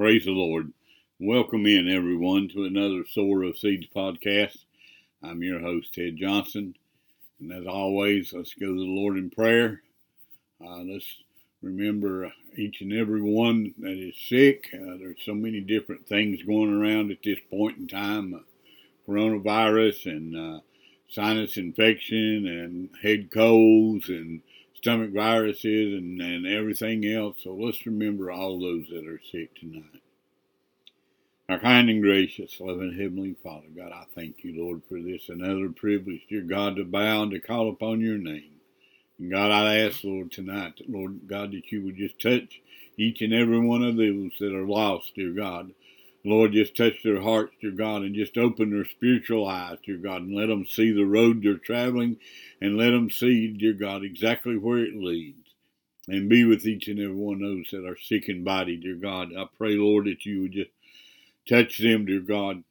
Praise the Lord. Welcome in, everyone, to another Sower of Seeds podcast. I'm your host, Ted Johnson. And as always, let's go to the Lord in prayer. Uh, let's remember each and every one that is sick. Uh, there's so many different things going around at this point in time uh, coronavirus and uh, sinus infection and head colds and stomach viruses and, and everything else. So let's remember all those that are sick tonight. Our kind and gracious, loving Heavenly Father, God, I thank you, Lord, for this another privilege, dear God, to bow and to call upon your name. And God, I ask, Lord, tonight, that, Lord God, that you would just touch each and every one of those that are lost, dear God. Lord, just touch their hearts, dear God, and just open their spiritual eyes, dear God, and let them see the road they're traveling and let them see, dear God, exactly where it leads. And be with each and every one of those that are sick in body, dear God. I pray, Lord, that you would just touch them, dear God,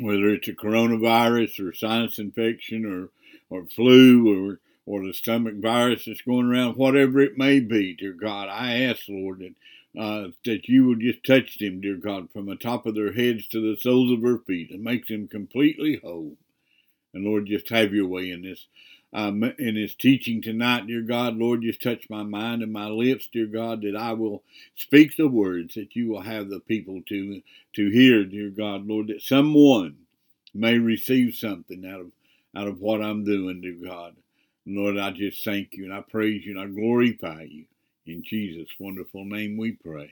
whether it's a coronavirus or sinus infection or, or flu or or the stomach virus that's going around, whatever it may be, dear God, I ask, Lord, that uh, that you would just touch them, dear God, from the top of their heads to the soles of their feet and make them completely whole. And Lord, just have your way in this. Um, in his teaching tonight, dear God, Lord, just touch my mind and my lips, dear God, that I will speak the words that you will have the people to to hear, dear God, Lord, that someone may receive something out of out of what I'm doing, dear God. Lord, I just thank you and I praise you and I glorify you. In Jesus' wonderful name we pray.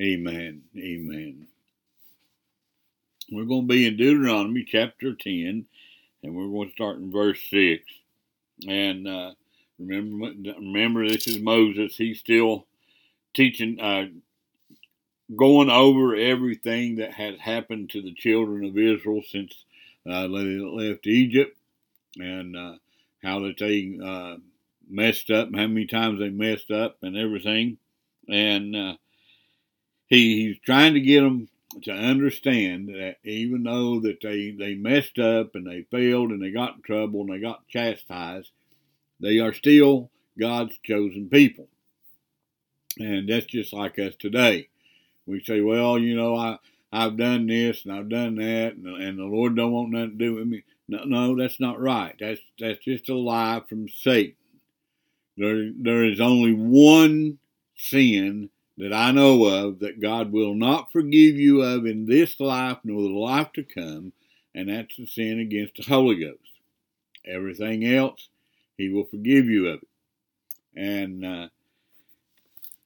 Amen. Amen. We're going to be in Deuteronomy chapter 10, and we're going to start in verse 6. And uh, remember, remember, this is Moses. He's still teaching, uh, going over everything that has happened to the children of Israel since uh, they left Egypt, and uh, how that they uh, messed up, how many times they messed up, and everything. And uh, he he's trying to get them to understand that even though that they they messed up and they failed and they got in trouble and they got chastised, they are still God's chosen people. And that's just like us today. We say, well, you know, I I've done this and I've done that, and, and the Lord don't want nothing to do with me. No, no, that's not right. That's that's just a lie from Satan. There, there is only one sin that I know of that God will not forgive you of in this life nor the life to come, and that's the sin against the Holy Ghost. Everything else, He will forgive you of it. And uh,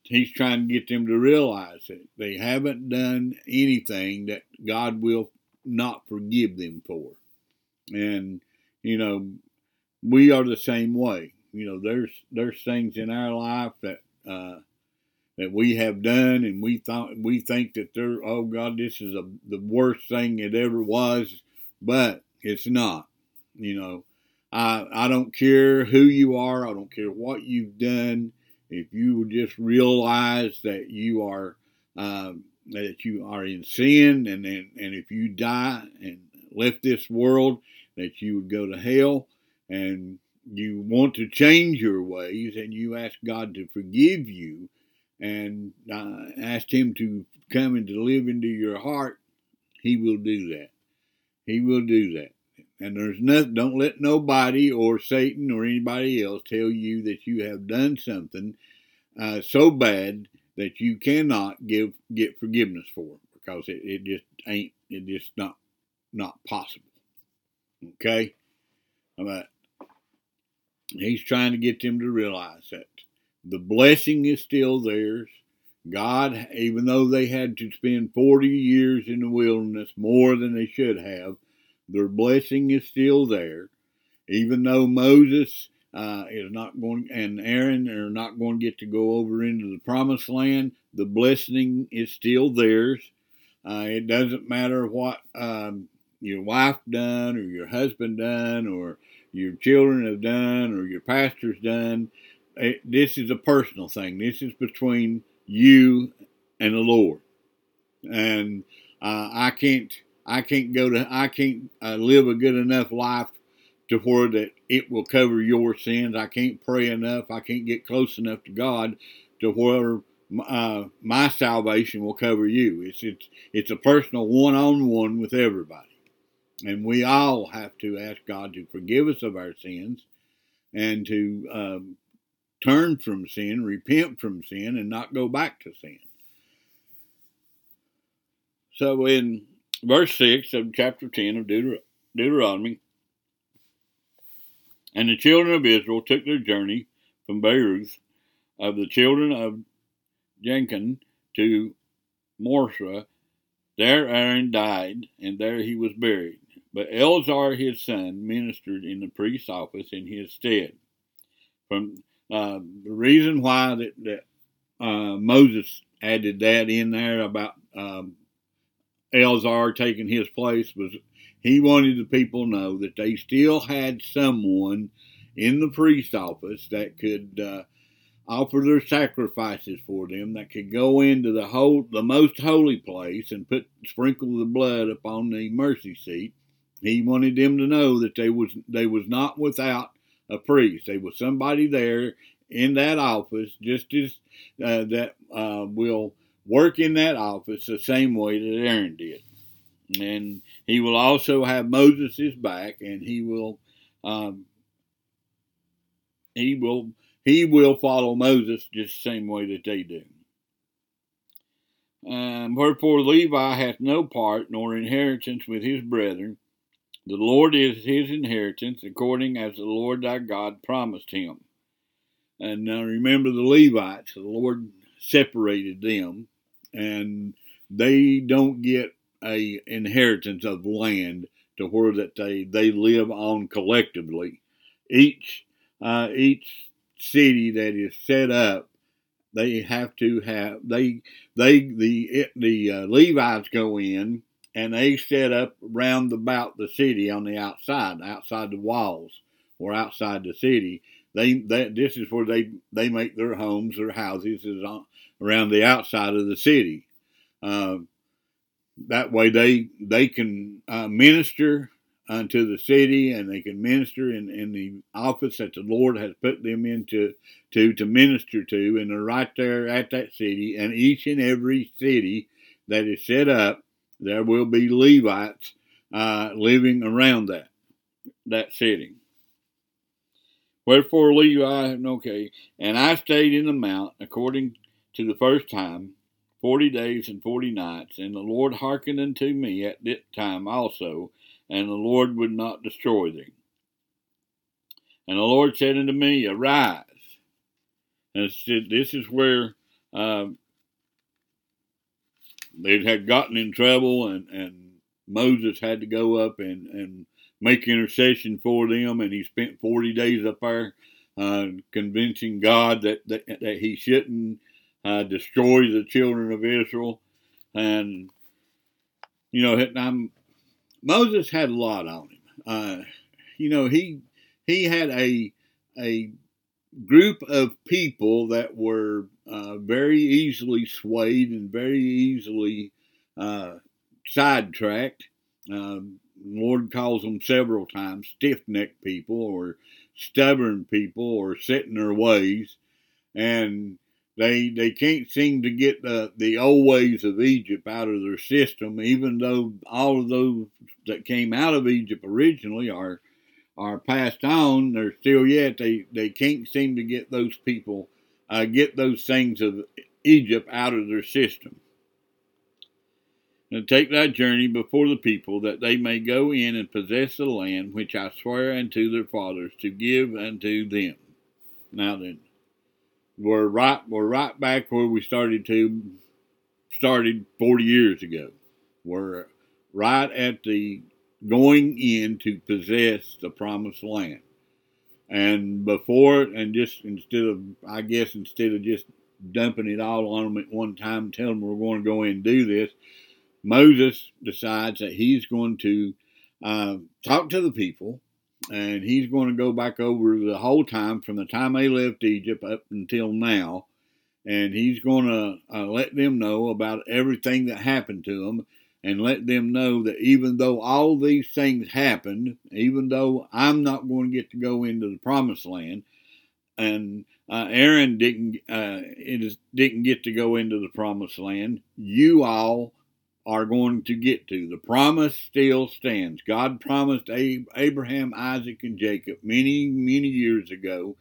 He's trying to get them to realize that they haven't done anything that God will not forgive them for. And, you know, we are the same way. You know, there's there's things in our life that uh, that we have done, and we thought we think that they're oh God, this is a, the worst thing it ever was, but it's not. You know, I I don't care who you are, I don't care what you've done. If you just realize that you are um, that you are in sin, and and, and if you die and left this world, that you would go to hell, and you want to change your ways, and you ask God to forgive you, and uh, ask Him to come and to live into your heart, He will do that. He will do that. And there's nothing, don't let nobody or Satan or anybody else tell you that you have done something uh, so bad that you cannot give get forgiveness for because it, it just ain't, it just not, not possible. Okay? But he's trying to get them to realize that the blessing is still theirs. God, even though they had to spend 40 years in the wilderness more than they should have, their blessing is still there. Even though Moses uh, is not going, and Aaron are not going to get to go over into the promised land, the blessing is still theirs. Uh, it doesn't matter what um, your wife done or your husband done or your children have done or your pastor's done. It, this is a personal thing. This is between you and the Lord. And uh, I can't, I can't go to, I can't uh, live a good enough life to where that it will cover your sins. I can't pray enough. I can't get close enough to God to where uh, my salvation will cover you. It's it's it's a personal one-on-one with everybody, and we all have to ask God to forgive us of our sins, and to um, turn from sin, repent from sin, and not go back to sin. So in verse 6 of chapter 10 of Deuter- Deuteronomy, and the children of Israel took their journey from Beeroth of the children of Jenkin to Morsah. There Aaron died, and there he was buried. But Eleazar his son ministered in the priest's office in his stead. From uh, the reason why that, that uh, Moses added that in there about um, Eleazar taking his place was he wanted the people to know that they still had someone in the priest's office that could uh, offer their sacrifices for them, that could go into the whole, the most holy place and put sprinkle the blood upon the mercy seat. He wanted them to know that they was they was not without a priest. There was somebody there in that office, just as uh, that uh, will work in that office the same way that Aaron did. And he will also have Moses' back, and he will um, he will he will follow Moses just the same way that they do. Um, wherefore Levi hath no part nor inheritance with his brethren. The Lord is his inheritance, according as the Lord thy God promised him. And now remember the Levites, the Lord separated them, and they don't get a inheritance of land to where that they, they live on collectively. Each uh, each city that is set up, they have to have they they the the uh, Levites go in and they set up round about the city on the outside, outside the walls or outside the city. They, they this is where they they make their homes, their houses is on, around the outside of the city. Uh, that way they they can uh, minister unto the city and they can minister in, in the office that the Lord has put them into to to minister to and they're right there at that city and each and every city that is set up there will be Levites uh, living around that that city. Wherefore Levi, okay, and I stayed in the mount according to the first time, forty days and forty nights, and the Lord hearkened unto me at that time also, and the Lord would not destroy thee. And the Lord said unto me, Arise. And said, this is where uh, they had gotten in trouble, and, and Moses had to go up and, and make intercession for them, and he spent 40 days up there uh, convincing God that, that, that he shouldn't uh, destroy the children of Israel. And, you know, I'm Moses had a lot on him. Uh, you know, he he had a a group of people that were uh, very easily swayed and very easily uh, sidetracked. Um, Lord calls them several times stiff necked people or stubborn people or set in their ways. And they they can't seem to get the, the old ways of Egypt out of their system, even though all of those that came out of Egypt originally are are passed on. They're still yet they they can't seem to get those people uh, get those things of Egypt out of their system. And take that journey before the people, that they may go in and possess the land which I swear unto their fathers to give unto them. Now then, we're right we're right back where we started to started 40 years ago. We're right at the going in to possess the promised land. And before and just instead of I guess instead of just dumping it all on them at one time telling them we're going to go in and do this, Moses decides that he's going to uh, talk to the people and he's going to go back over the whole time from the time they left Egypt up until now, and he's going to uh, let them know about everything that happened to them, and let them know that even though all these things happened, even though I'm not going to get to go into the promised land, and uh, Aaron didn't uh, didn't get to go into the promised land. You all are going to get to. The promise still stands. God promised Abraham, Isaac, and Jacob many, many years ago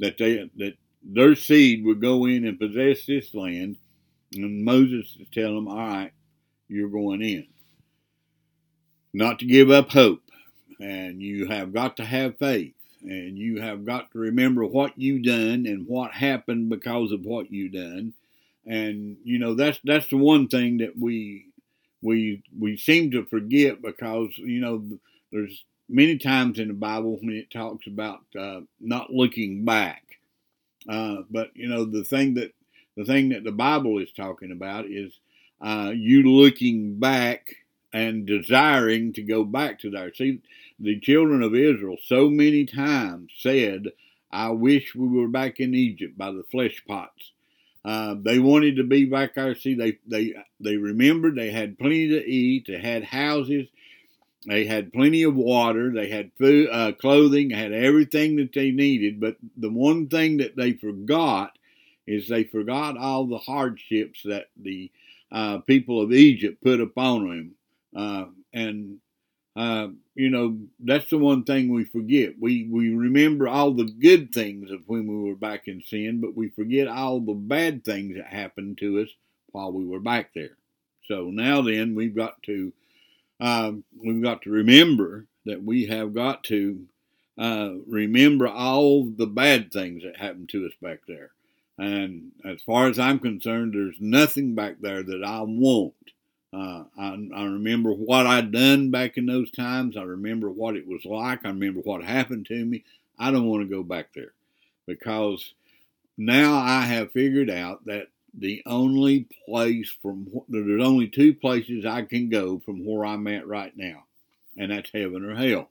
that they that their seed would go in and possess this land. And Moses is telling them, "All right, you're going in." Not to give up hope, and you have got to have faith, and you have got to remember what you done and what happened because of what you done. And you know that's that's the one thing that we we we seem to forget because you know there's many times in the Bible when it talks about uh, not looking back. Uh, but you know the thing that the thing that the Bible is talking about is uh, you looking back and desiring to go back to there. See, the children of Israel so many times said, "I wish we were back in Egypt by the flesh pots." Uh, they wanted to be back there. See, they they they remembered they had plenty to eat. They had houses. They had plenty of water. They had food, uh, clothing. Had everything that they needed. But the one thing that they forgot is they forgot all the hardships that the uh, people of Egypt put upon him. Uh, and uh, you know, that's the one thing we forget. We we remember all the good things of when we were back in sin, but we forget all the bad things that happened to us while we were back there. So now then, we've got to um, we've got to remember that we have got to uh, remember all the bad things that happened to us back there. And as far as I'm concerned, there's nothing back there that I want uh, I, I remember what I'd done back in those times. I remember what it was like. I remember what happened to me. I don't want to go back there because now I have figured out that the only place from there's only two places I can go from where I'm at right now, and that's heaven or hell.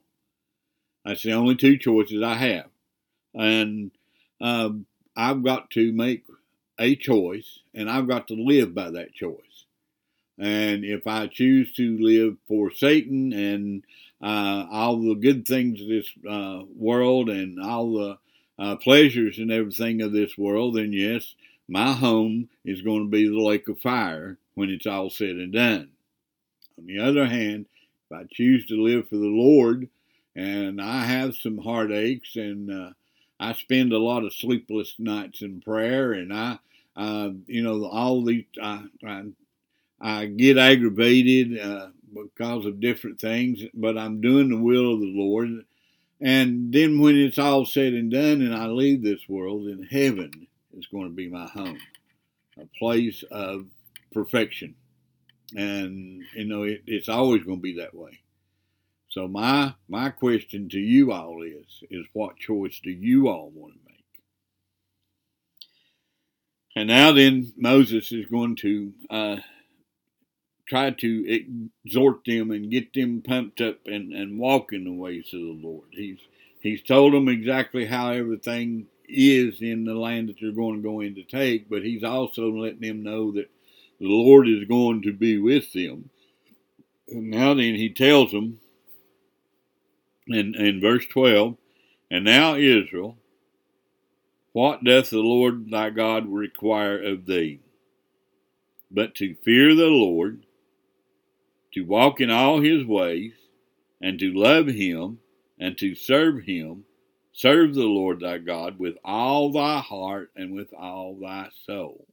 That's the only two choices I have, and uh, I've got to make a choice, and I've got to live by that choice. And if I choose to live for Satan and uh, all the good things of this uh, world and all the uh, pleasures and everything of this world, then yes, my home is going to be the lake of fire when it's all said and done. On the other hand, if I choose to live for the Lord, and I have some heartaches, and uh, I spend a lot of sleepless nights in prayer, and I, uh, you know, all these, I, I I get aggravated uh, because of different things, but I'm doing the will of the Lord. And then when it's all said and done and I leave this world, then heaven is going to be my home, a place of perfection. And, you know, it, it's always going to be that way. So my my question to you all is is what choice do you all want to make? And now then Moses is going to uh, try to exhort them and get them pumped up and, and walk in the ways of the Lord. He's he's told them exactly how everything is in the land that they're going to go in to take, but he's also letting them know that the Lord is going to be with them. And now then he tells them in, in verse 12, And now Israel, what doth the Lord thy God require of thee? But to fear the Lord, to walk in all his ways, and to love him, and to serve him, serve the Lord thy God with all thy heart and with all thy soul.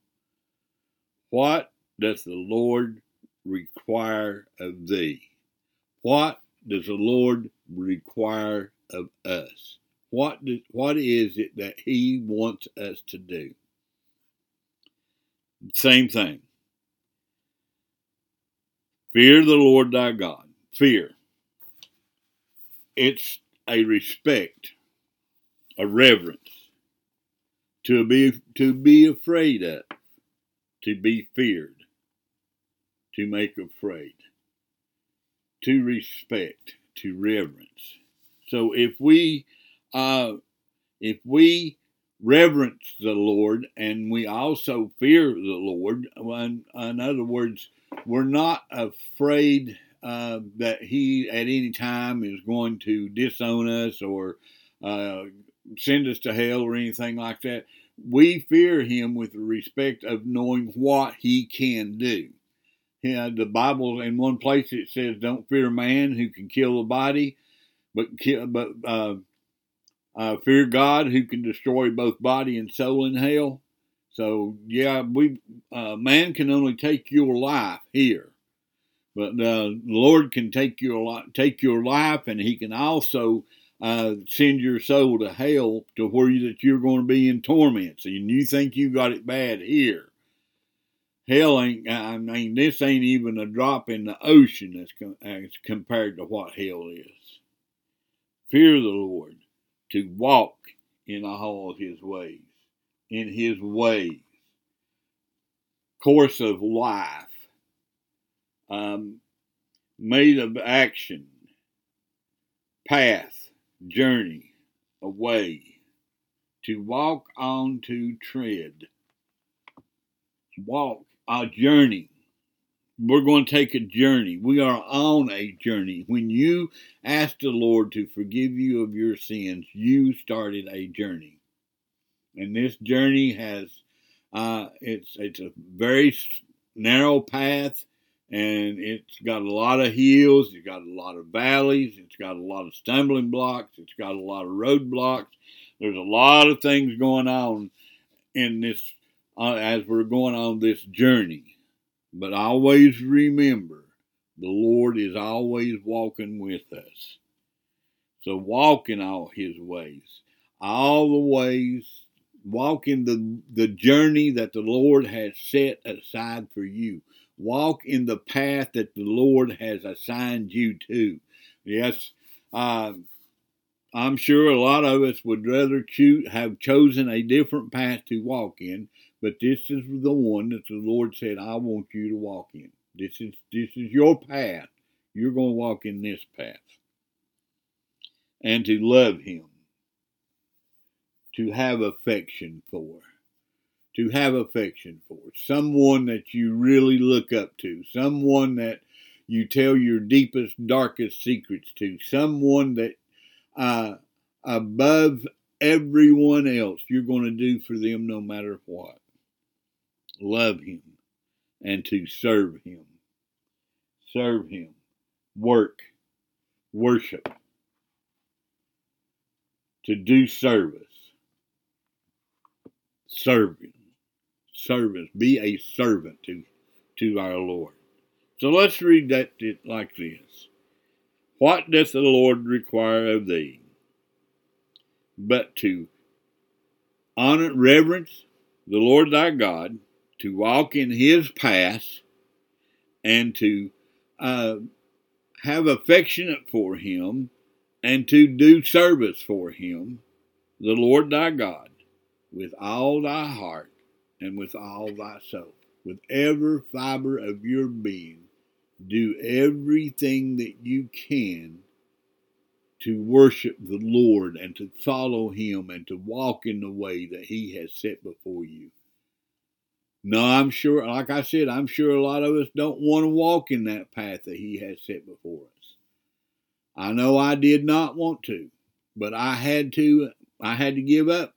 What doth the Lord require of thee? What does the Lord require of us? What, do, what is it that He wants us to do? Same thing. Fear the Lord thy God. Fear. It's a respect, a reverence, to be to be afraid of, to be feared, to make afraid, to respect, to reverence. So if we uh, if we reverence the Lord and we also fear the Lord, in, in other words, we're not afraid uh, that he at any time is going to disown us or uh, send us to hell or anything like that. We fear him with the respect of knowing what he can do. Yeah, the Bible in one place it says, "Don't fear man who can kill the body, but kill, but uh, uh, fear God who can destroy both body and soul in hell." So yeah, we uh, man can only take your life here, but uh, the Lord can take your take your life, and He can also uh, send your soul to hell to where you, that you're going to be in torments, and you think you got it bad here. Hell ain't. I mean, this ain't even a drop in the ocean as, as compared to what hell is. Fear the Lord, to walk in all His ways in his ways, course of life, um, made of action, path, journey, a way, to walk on to tread, walk a journey. We're going to take a journey. We are on a journey. When you ask the Lord to forgive you of your sins, you started a journey and this journey has uh, it's it's a very narrow path, and it's got a lot of hills, it's got a lot of valleys, it's got a lot of stumbling blocks, it's got a lot of roadblocks. There's a lot of things going on in this uh, as we're going on this journey. But always remember, the Lord is always walking with us. So walk in all His ways, all the ways Walk in the, the journey that the Lord has set aside for you. Walk in the path that the Lord has assigned you to. Yes, uh, I'm sure a lot of us would rather choose, have chosen a different path to walk in, but this is the one that the Lord said, I want you to walk in. This is this is your path. You're going to walk in this path. And to love him to have affection for. To have affection for. Someone that you really look up to. Someone that you tell your deepest, darkest secrets to. Someone that uh, above everyone else you're going to do for them no matter what. Love Him and to serve Him. Serve Him. Work. Worship. To do service serving, service, be a servant to, to our Lord. So let's read that like this. What doth the Lord require of thee? But to honor, reverence the Lord thy God, to walk in his path and to uh, have affectionate for him, and to do service for him, the Lord thy God with all thy heart and with all thy soul, with every fiber of your being. Do everything that you can to worship the Lord and to follow Him and to walk in the way that He has set before you. No, I'm sure, like I said, I'm sure a lot of us don't want to walk in that path that He has set before us. I know I did not want to, but I had to, I had to give up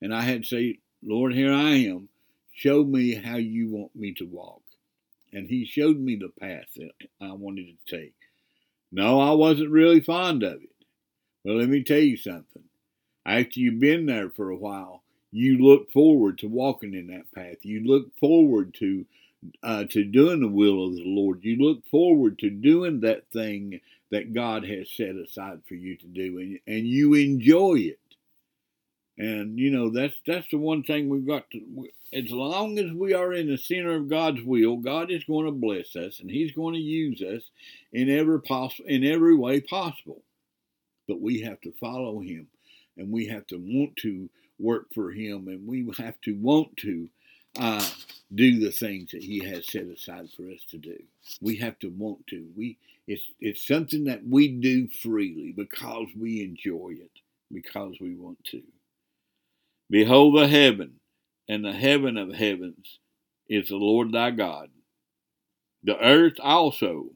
and I had to say, Lord, here I am. Show me how you want me to walk. And he showed me the path that I wanted to take. No, I wasn't really fond of it. But let me tell you something. After you've been there for a while, you look forward to walking in that path. You look forward to uh, to doing the will of the Lord. You look forward to doing that thing that God has set aside for you to do, and, and you enjoy it. And you know that's that's the one thing we've got to. As long as we are in the center of God's will, God is going to bless us, and He's going to use us in every possible in every way possible. But we have to follow Him, and we have to want to work for Him, and we have to want to uh, do the things that He has set aside for us to do. We have to want to. We it's it's something that we do freely because we enjoy it, because we want to. Behold the heaven, and the heaven of heavens is the Lord thy God. The earth also,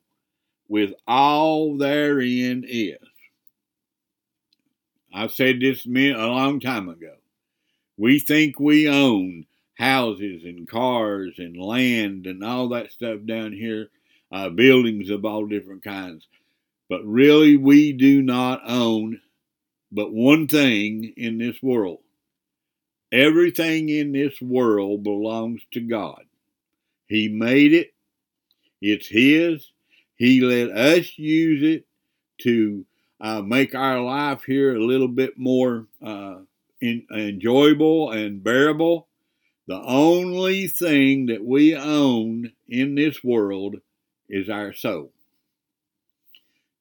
with all therein is, I've said this a long time ago. We think we own houses and cars and land and all that stuff down here, uh, buildings of all different kinds. But really, we do not own but one thing in this world. Everything in this world belongs to God. He made it, it's His. He let us use it to uh, make our life here a little bit more uh, in, enjoyable and bearable. The only thing that we own in this world is our soul.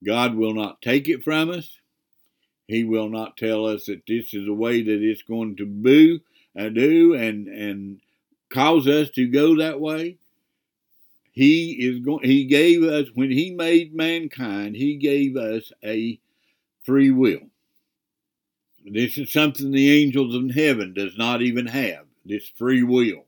God will not take it from us. He will not tell us that this is the way that it's going to be, uh, do and and cause us to go that way. He is. He gave us when He made mankind. He gave us a free will. This is something the angels in heaven does not even have. This free will,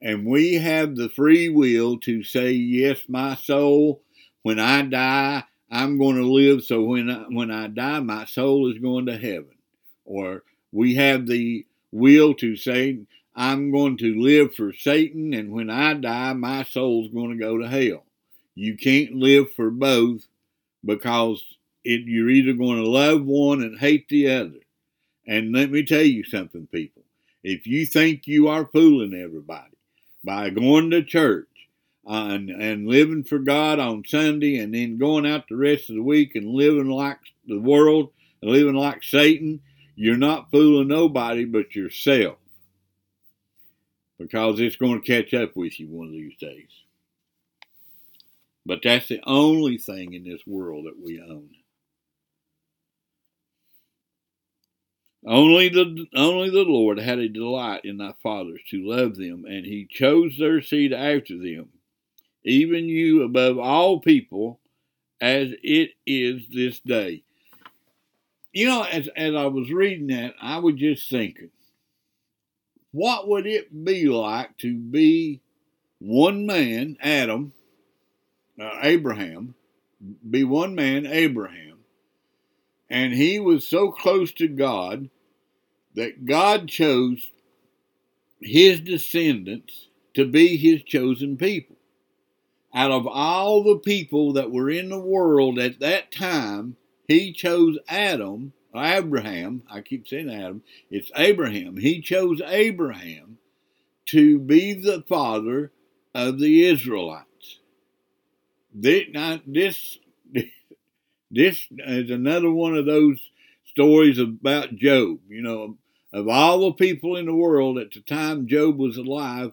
and we have the free will to say, "Yes, my soul. When I die, I'm going to live. So when I, when I die, my soul is going to heaven." Or we have the will to say, I'm going to live for Satan, and when I die, my soul's going to go to hell. You can't live for both because it, you're either going to love one and hate the other. And let me tell you something, people. If you think you are fooling everybody by going to church uh, and, and living for God on Sunday and then going out the rest of the week and living like the world and living like Satan, you're not fooling nobody but yourself because it's going to catch up with you one of these days. But that's the only thing in this world that we own. Only the only the Lord had a delight in thy fathers to love them, and he chose their seed after them, even you above all people, as it is this day. You know, as as I was reading that, I was just thinking, what would it be like to be one man, Adam, uh, Abraham, be one man, Abraham, and he was so close to God that God chose his descendants to be his chosen people. Out of all the people that were in the world at that time, he chose Adam Abraham, I keep saying Adam, it's Abraham. He chose Abraham to be the father of the Israelites. This, this, is another one of those stories about Job. You know, of all the people in the world at the time Job was alive,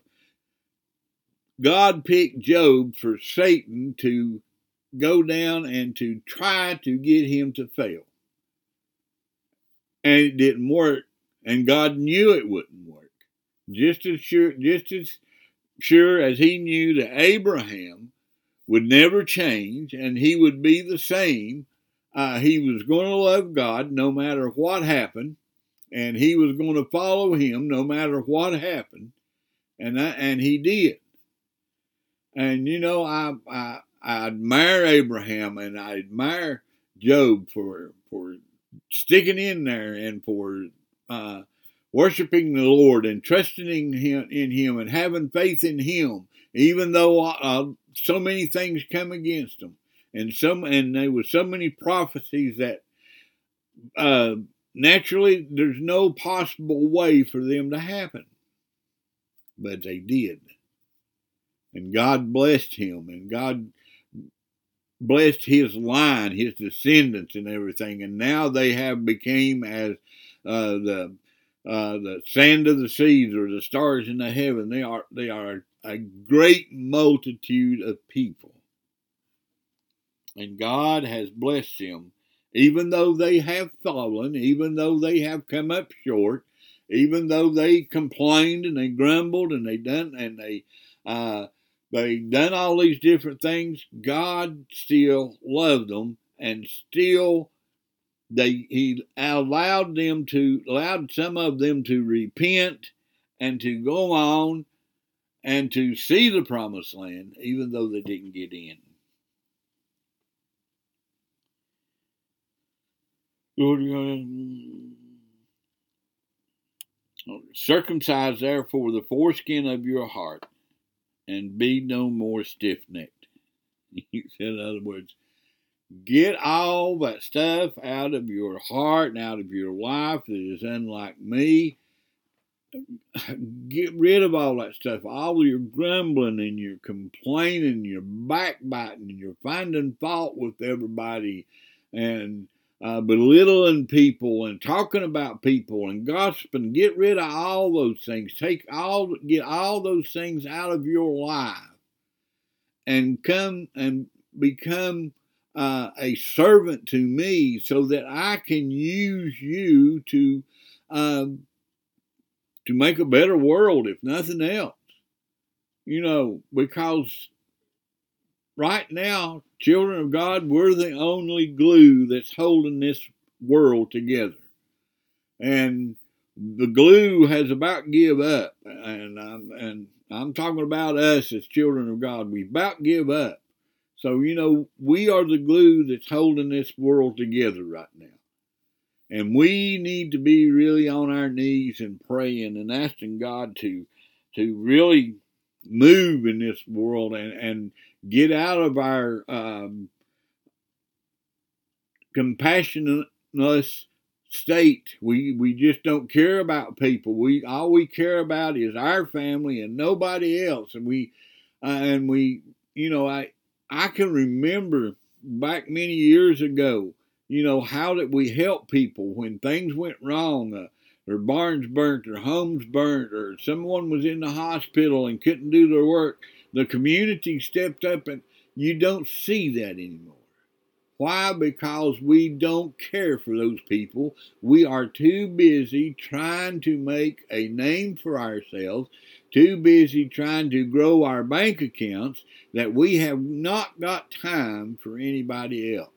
God picked Job for Satan to go down and to try to get him to fail and it didn't work. And God knew it wouldn't work. Just as sure, just as sure as He knew that Abraham would never change and he would be the same. Uh, he was going to love God no matter what happened, and he was going to follow Him no matter what happened, and that, and he did. And you know, I, I I admire Abraham and I admire Job for for sticking in there and for uh, worshiping the Lord and trusting him in Him and having faith in Him, even though uh, so many things come against them, and some and there were so many prophecies that uh, naturally there's no possible way for them to happen, but they did, and God blessed him, and God blessed his line, his descendants, and everything. And now they have became as uh, the uh, the sand of the seas or the stars in the heaven. They are they are a great multitude of people, and God has blessed them. Even though they have fallen, even though they have come up short, even though they complained and they grumbled and they done and they uh, they done all these different things. God still loved them and still they he allowed them to allowed some of them to repent and to go on and to see the promised land even though they didn't get in. Circumcise therefore the foreskin of your heart, and be no more stiff necked. He said, in other words, get all that stuff out of your heart and out of your life that is unlike me. Get rid of all that stuff, all your grumbling and your complaining, your backbiting, and your finding fault with everybody, and uh, belittling people and talking about people and gossiping. Get rid of all those things. Take all, get all those things out of your life, and come and become uh, a servant to me, so that I can use you to um, to make a better world, if nothing else. You know, because right now, children of God, we're the only glue that's holding this world together. And the glue has about give up. And I'm, and I'm talking about us as children of God. We about give up. So, you know, we are the glue that's holding this world together right now. And we need to be really on our knees and praying and asking God to to really move in this world and, and get out of our um, compassionless state. We we just don't care about people. We all we care about is our family and nobody else. And we uh, and we you know I I can remember back many years ago you know, how did we help people when things went wrong? Uh, their barns burnt, their homes burnt, or someone was in the hospital and couldn't do their work. The community stepped up, and you don't see that anymore. Why? Because we don't care for those people. We are too busy trying to make a name for ourselves, too busy trying to grow our bank accounts that we have not got time for anybody else.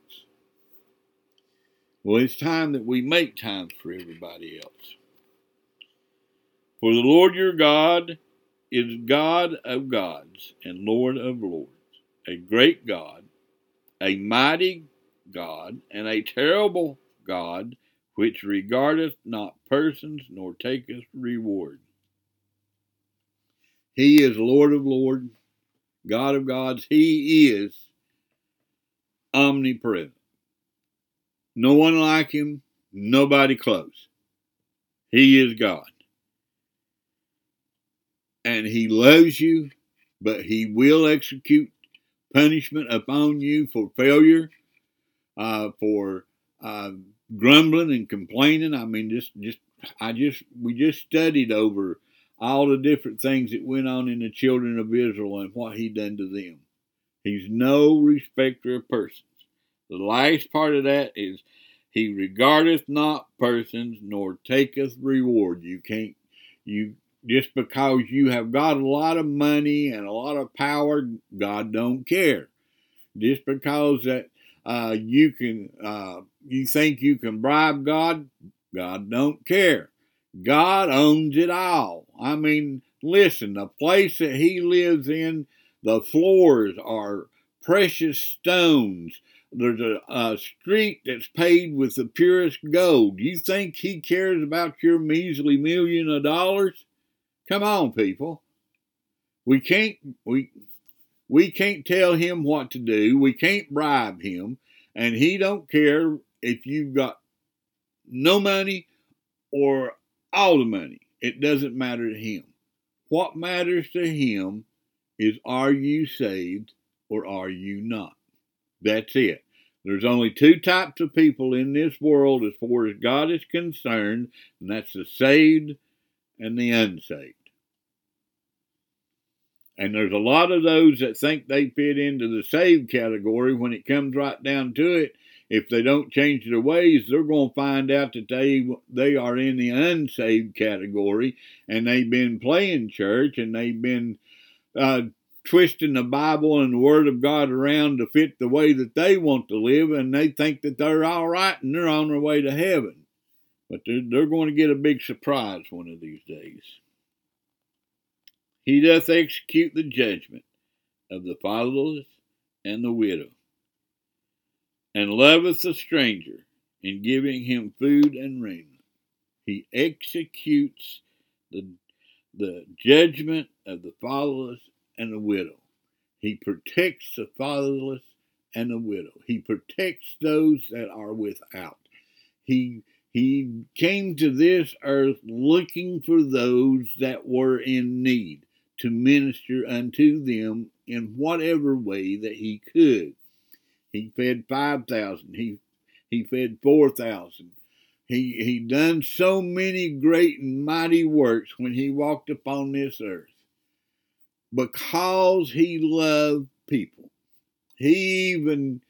Well, it's time that we make time for everybody else. For the Lord your God is God of gods and Lord of lords, a great God, a mighty God, and a terrible God, which regardeth not persons nor taketh reward. He is Lord of lords, God of gods. He is omnipresent. No one like him, nobody close. He is God. And he loves you, but he will execute punishment upon you for failure, uh, for uh, grumbling and complaining. I mean, just, just, I just, we just studied over all the different things that went on in the children of Israel and what he done to them. He's no respecter of persons. The last part of that is he regardeth not persons nor taketh reward. You can't you just because you have got a lot of money and a lot of power, God don't care. Just because that uh, you can uh, you think you can bribe God, God don't care. God owns it all. I mean, listen, the place that he lives in, the floors are precious stones. There's a, a, street that's paved with the purest gold. You think he cares about your measly million of dollars? Come on, people. We can't we we can't tell him what to do. We can't bribe him, and he don't care if you've got no money or all the money. It doesn't matter to him. What matters to him is are you saved or are you not? That's it. There's only two types of people in this world as far as God is concerned, and that's the saved and the unsaved. And there's a lot of those that think they fit into the saved category when it comes right down to it. If they don't change their ways, they're going to find out that they they are in the unsaved category, and they've been playing church and they've been uh, twisting the Bible and the Word of God around to fit the way that they want to live, and they think that they're all right and they're on their way to heaven. But they're, they're going to get a big surprise one of these days. He doth execute the judgment of the fatherless and the widow, and loveth the stranger, in giving him food and raiment. He executes the, the judgment of the fatherless and the widow. He protects the fatherless and the widow. He protects those that are without. He he came to this earth looking for those that were in need to minister unto them in whatever way that he could. He fed 5,000. He, he fed 4,000. He, he done so many great and mighty works when he walked upon this earth because he loved people. He even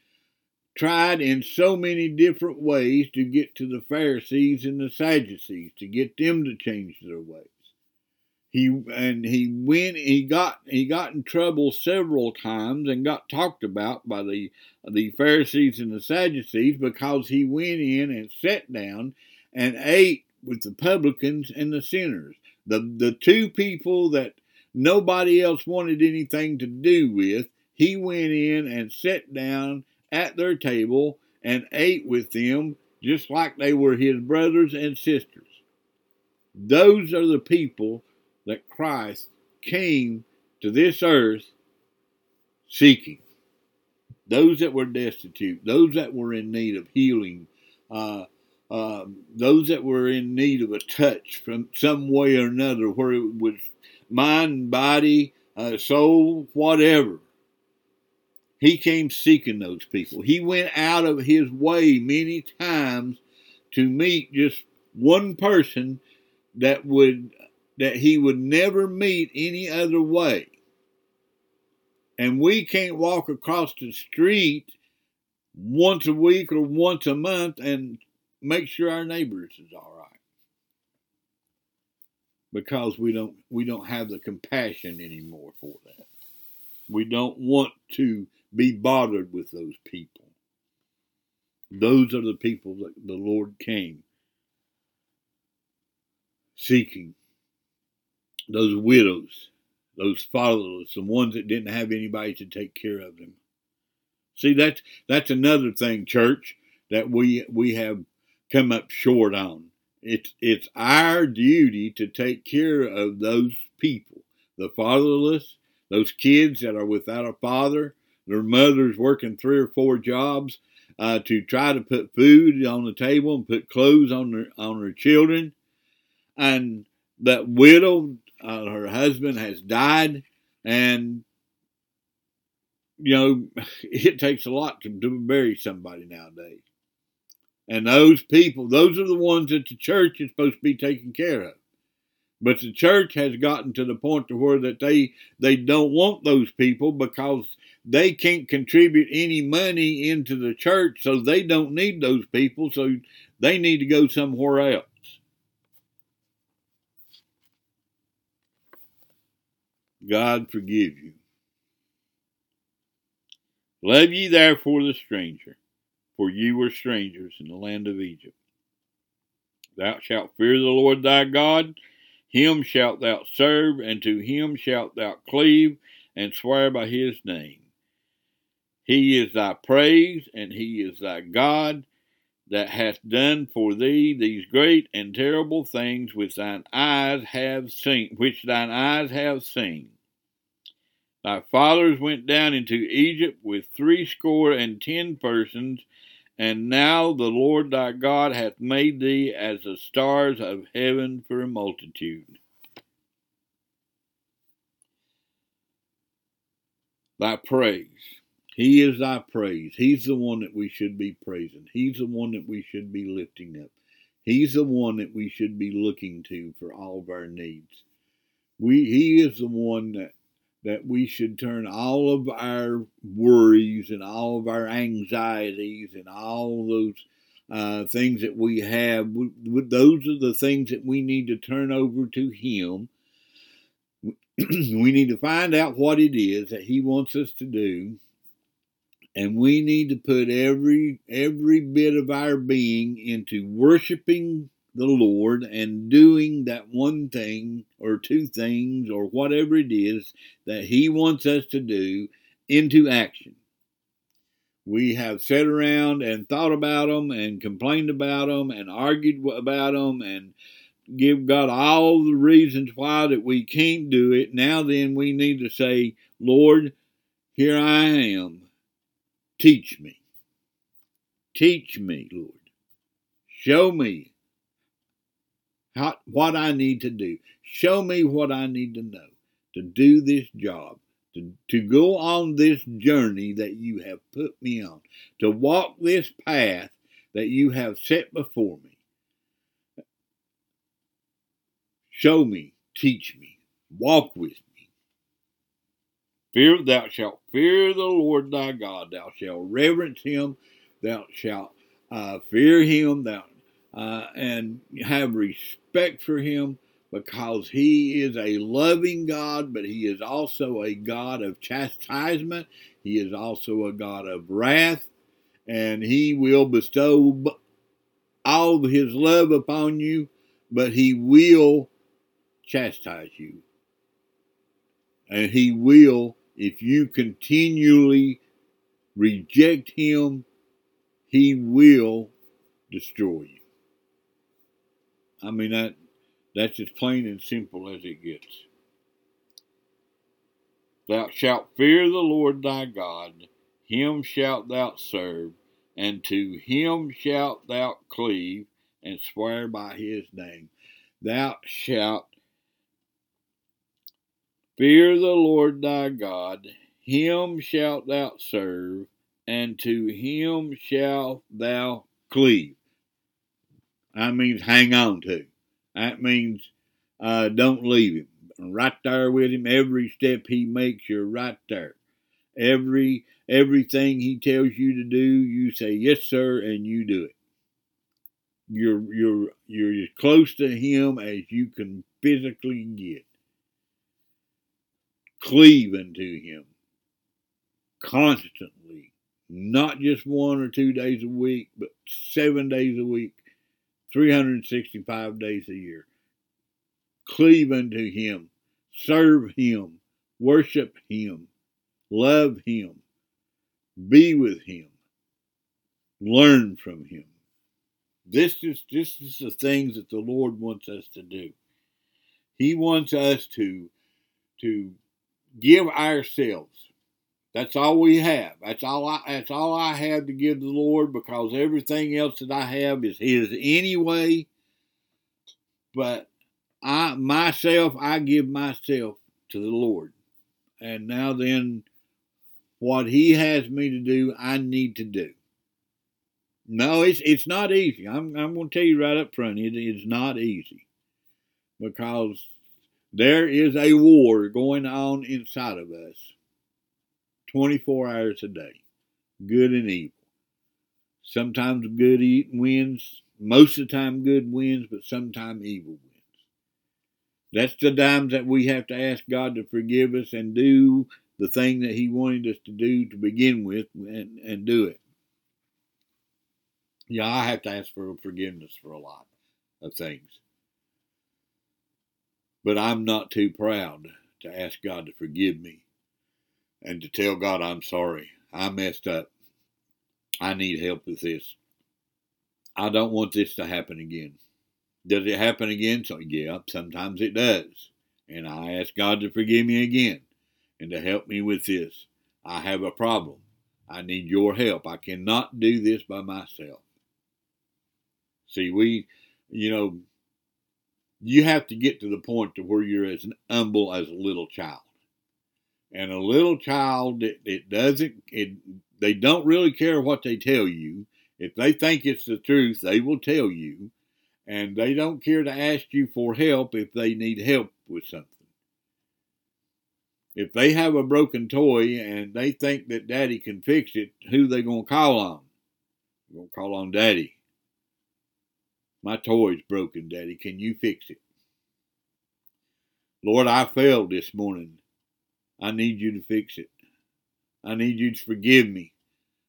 tried in so many different ways to get to the Pharisees and the Sadducees to get them to change their ways. He and he went he got he got in trouble several times and got talked about by the the Pharisees and the Sadducees because he went in and sat down and ate with the publicans and the sinners. The the two people that nobody else wanted anything to do with, he went in and sat down at their table and ate with them just like they were his brothers and sisters. Those are the people that Christ came to this earth seeking. Those that were destitute, those that were in need of healing, uh, uh, those that were in need of a touch from some way or another, where it was mind, body, uh, soul, whatever. He came seeking those people. He went out of his way many times to meet just one person that would that he would never meet any other way. And we can't walk across the street once a week or once a month and make sure our neighbors is all right. Because we don't we don't have the compassion anymore for that. We don't want to be bothered with those people. Those are the people that the Lord came seeking. Those widows, those fatherless, the ones that didn't have anybody to take care of them. See, that's that's another thing, church, that we we have come up short on. It's it's our duty to take care of those people, the fatherless, those kids that are without a father, their mothers working three or four jobs uh, to try to put food on the table and put clothes on their on their children, and that widow, uh, her husband has died, and you know it takes a lot to, to bury somebody nowadays. And those people, those are the ones that the church is supposed to be taking care of. But the church has gotten to the point to where that they they don't want those people because they can't contribute any money into the church, so they don't need those people, so they need to go somewhere else. God forgive you. Love ye therefore the stranger, for ye were strangers in the land of Egypt. Thou shalt fear the Lord thy God him shalt thou serve, and to him shalt thou cleave, and swear by his name. He is thy praise, and he is thy God, that hath done for thee these great and terrible things which thine eyes have seen, which thine eyes have seen. Thy fathers went down into Egypt with threescore and ten persons, and now the Lord thy God hath made thee as the stars of heaven for a multitude. Thy praise. He is thy praise. He's the one that we should be praising. He's the one that we should be lifting up. He's the one that we should be looking to for all of our needs. We, he is the one that that we should turn all of our worries and all of our anxieties and all those uh, things that we have, we, those are the things that we need to turn over to Him. we need to find out what it is that He wants us to do, and we need to put every every bit of our being into worshiping the Lord and doing that one thing or two things or whatever it is that He wants us to do into action. we have sat around and thought about them and complained about them and argued about them and give God all the reasons why that we can't do it. Now then, we need to say, Lord, here I am. Teach me. Teach me, Lord. Show me how, what I need to do. Show me what I need to know to do this job, to, to go on this journey that you have put me on, to walk this path that you have set before me. Show me, teach me, walk with me. Fear thou shalt fear the Lord thy God, thou shalt reverence him, thou shalt uh, fear him, thou uh, and have respect for him because he is a loving God, but he is also a God of chastisement. He is also a God of wrath, and he will bestow all his love upon you, but he will chastise you. And he will, if you continually reject him, he will destroy you. I mean that that's as plain and simple as it gets. Thou shalt fear the Lord thy God, him shalt thou serve, and to him shalt thou cleave, and swear by his name. Thou shalt Fear the Lord thy God, him shalt thou serve, and to him shalt thou cleave. That means hang on to. That means uh, don't leave him. Right there with him, every step he makes, you're right there. Every everything he tells you to do, you say yes, sir, and you do it. You're you're you're as close to him as you can physically get cleaving to Him constantly, not just one or two days a week, but seven days a week, 365 days a year. Cleave unto Him, serve Him, worship Him, love Him, be with Him, learn from Him. This is this is the things that the Lord wants us to do. He wants us to to give ourselves. That's all we have. That's all I that's all I have to give the Lord because everything else that I have is his anyway. But I myself I give myself to the Lord. And now then what he has me to do, I need to do. No, it's it's not easy. I'm I'm going to tell you right up front, it is not easy because there is a war going on inside of us 24 hours a day, good and evil. Sometimes good wins, most of the time good wins, but sometimes evil wins. That's the times that we have to ask God to forgive us and do the thing that He wanted us to do to begin with and, and do it. Yeah, I have to ask for forgiveness for a lot of things. But I'm not too proud to ask God to forgive me and to tell God I'm sorry. I messed up. I need help with this. I don't want this to happen again. Does it happen again? So, yeah, sometimes it does. And I ask God to forgive me again and to help me with this. I have a problem. I need your help. I cannot do this by myself. See, we, you know, you have to get to the point to where you're as humble as a little child. And a little child, it, it doesn't, it, they don't really care what they tell you. If they think it's the truth, they will tell you. And they don't care to ask you for help if they need help with something. If they have a broken toy and they think that daddy can fix it, who they going to call on? They're going to call on daddy. My toy's broken, Daddy. Can you fix it? Lord, I failed this morning. I need you to fix it. I need you to forgive me.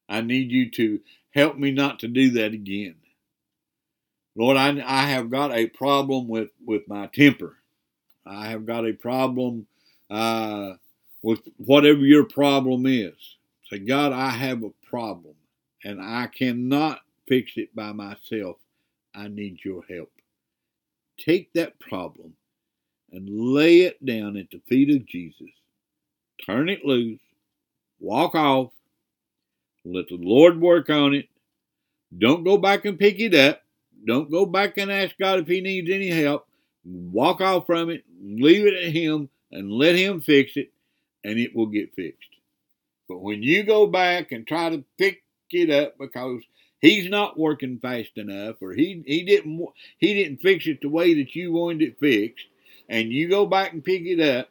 I need you to help me not to do that again. Lord, I, I have got a problem with, with my temper. I have got a problem uh, with whatever your problem is. Say, God, I have a problem and I cannot fix it by myself. I need your help. Take that problem and lay it down at the feet of Jesus. Turn it loose. Walk off. Let the Lord work on it. Don't go back and pick it up. Don't go back and ask God if He needs any help. Walk off from it. Leave it at Him and let Him fix it, and it will get fixed. But when you go back and try to pick it up because he's not working fast enough or he he didn't he didn't fix it the way that you wanted it fixed and you go back and pick it up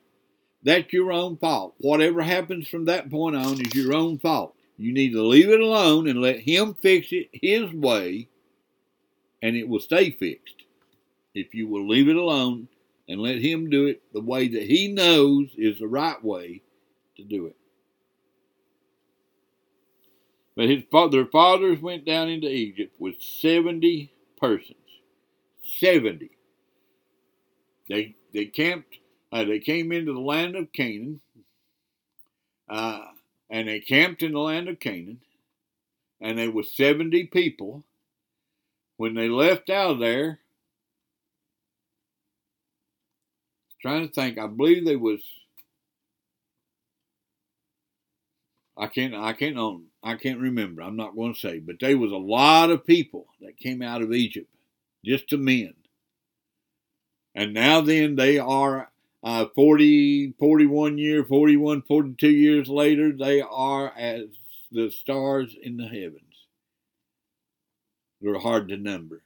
that's your own fault. Whatever happens from that point on is your own fault. You need to leave it alone and let him fix it his way and it will stay fixed. If you will leave it alone and let him do it the way that he knows is the right way to do it but his their fathers went down into Egypt with 70 persons. 70. They, they camped, uh, they came into the land of Canaan, uh, and they camped in the land of Canaan, and they was 70 people. When they left out of there, trying to think, I believe they was I can't I can't I can't remember. I'm not going to say, but there was a lot of people that came out of Egypt, just to men. And now then they are uh, 40, 41 year, 41, 42 years later, they are as the stars in the heavens. They're hard to number.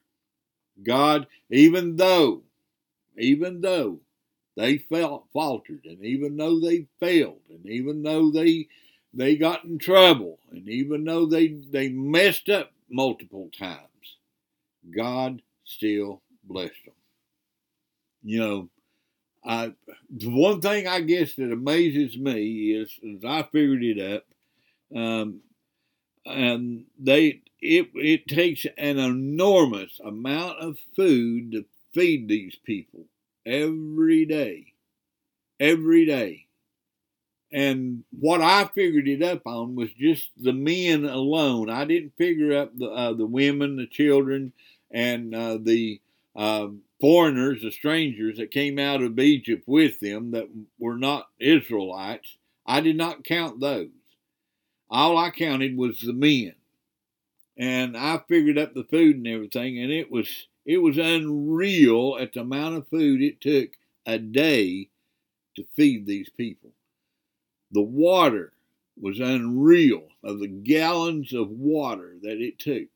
God, even though, even though they felt faltered, and even though they failed, and even though they they got in trouble. And even though they, they messed up multiple times, God still blessed them. You know, I, the one thing I guess that amazes me is, as I figured it up, um, and they it it takes an enormous amount of food to feed these people every day, every day. And what I figured it up on was just the men alone. I didn't figure up the uh, the women, the children, and uh, the uh, foreigners, the strangers that came out of Egypt with them that were not Israelites. I did not count those. All I counted was the men, and I figured up the food and everything, and it was it was unreal at the amount of food it took a day to feed these people. The water was unreal of the gallons of water that it took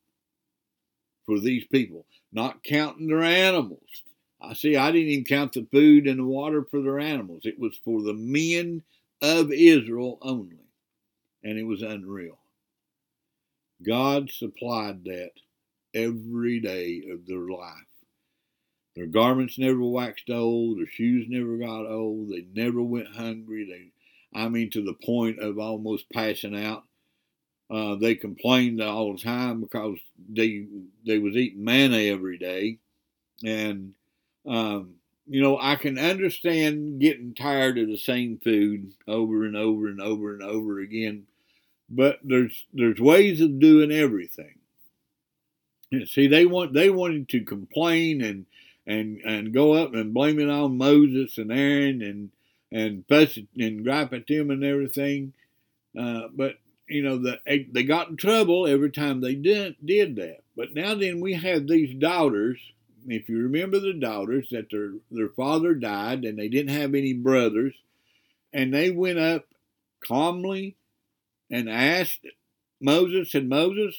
for these people, not counting their animals. I see, I didn't even count the food and the water for their animals. It was for the men of Israel only. And it was unreal. God supplied that every day of their life. Their garments never waxed old, their shoes never got old, they never went hungry, they I mean, to the point of almost passing out. Uh, they complained all the time because they they was eating manna every day, and um, you know I can understand getting tired of the same food over and over and over and over again, but there's there's ways of doing everything. And see, they want they wanted to complain and and and go up and blame it on Moses and Aaron and and fuss and gripe at them and everything. Uh, but you know, the, they got in trouble every time they did did that. But now then, we have these daughters. If you remember the daughters, that their their father died and they didn't have any brothers, and they went up calmly and asked Moses and Moses,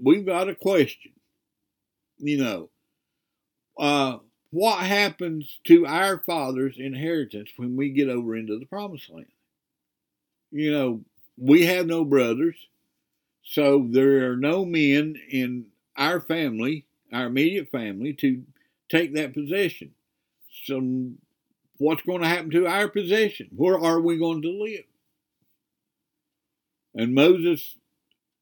we've got a question. You know, uh, what happens to our father's inheritance when we get over into the promised land? You know, we have no brothers, so there are no men in our family, our immediate family, to take that possession. So, what's going to happen to our possession? Where are we going to live? And Moses,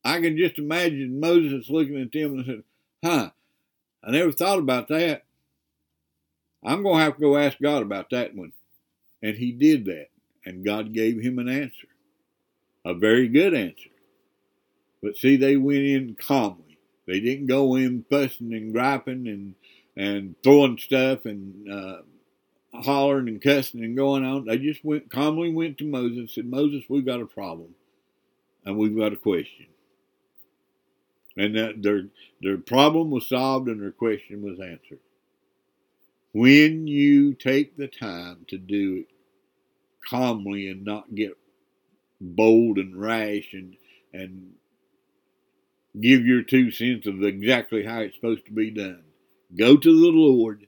I can just imagine Moses looking at them and said, Huh, I never thought about that. I'm going to have to go ask God about that one. And he did that. And God gave him an answer, a very good answer. But see, they went in calmly. They didn't go in fussing and griping and and throwing stuff and uh, hollering and cussing and going on. They just went calmly went to Moses and said, Moses, we've got a problem and we've got a question. And that their their problem was solved and their question was answered. When you take the time to do it calmly and not get bold and rash and and give your two cents of exactly how it's supposed to be done. Go to the Lord,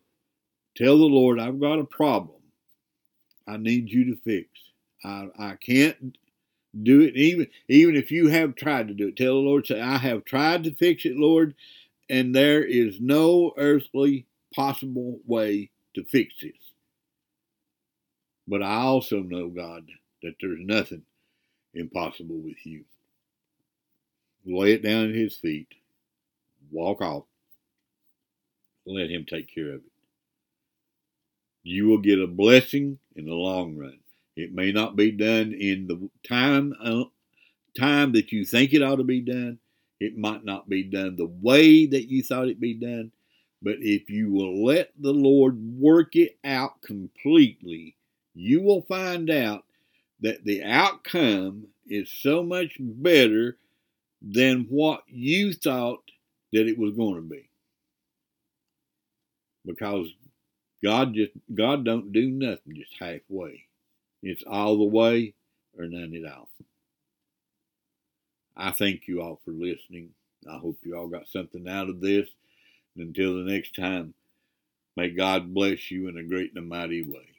tell the Lord, I've got a problem. I need you to fix. I, I can't do it even even if you have tried to do it. Tell the Lord, say, I have tried to fix it, Lord, and there is no earthly possible way to fix this. But I also know, God, that there's nothing impossible with you. Lay it down at his feet, walk off, let him take care of it. You will get a blessing in the long run. It may not be done in the time uh, time that you think it ought to be done. It might not be done the way that you thought it be done. But if you will let the Lord work it out completely, you will find out that the outcome is so much better than what you thought that it was going to be. Because God just God don't do nothing just halfway. It's all the way or none at all. I thank you all for listening. I hope you all got something out of this. Until the next time, may God bless you in a great and mighty way.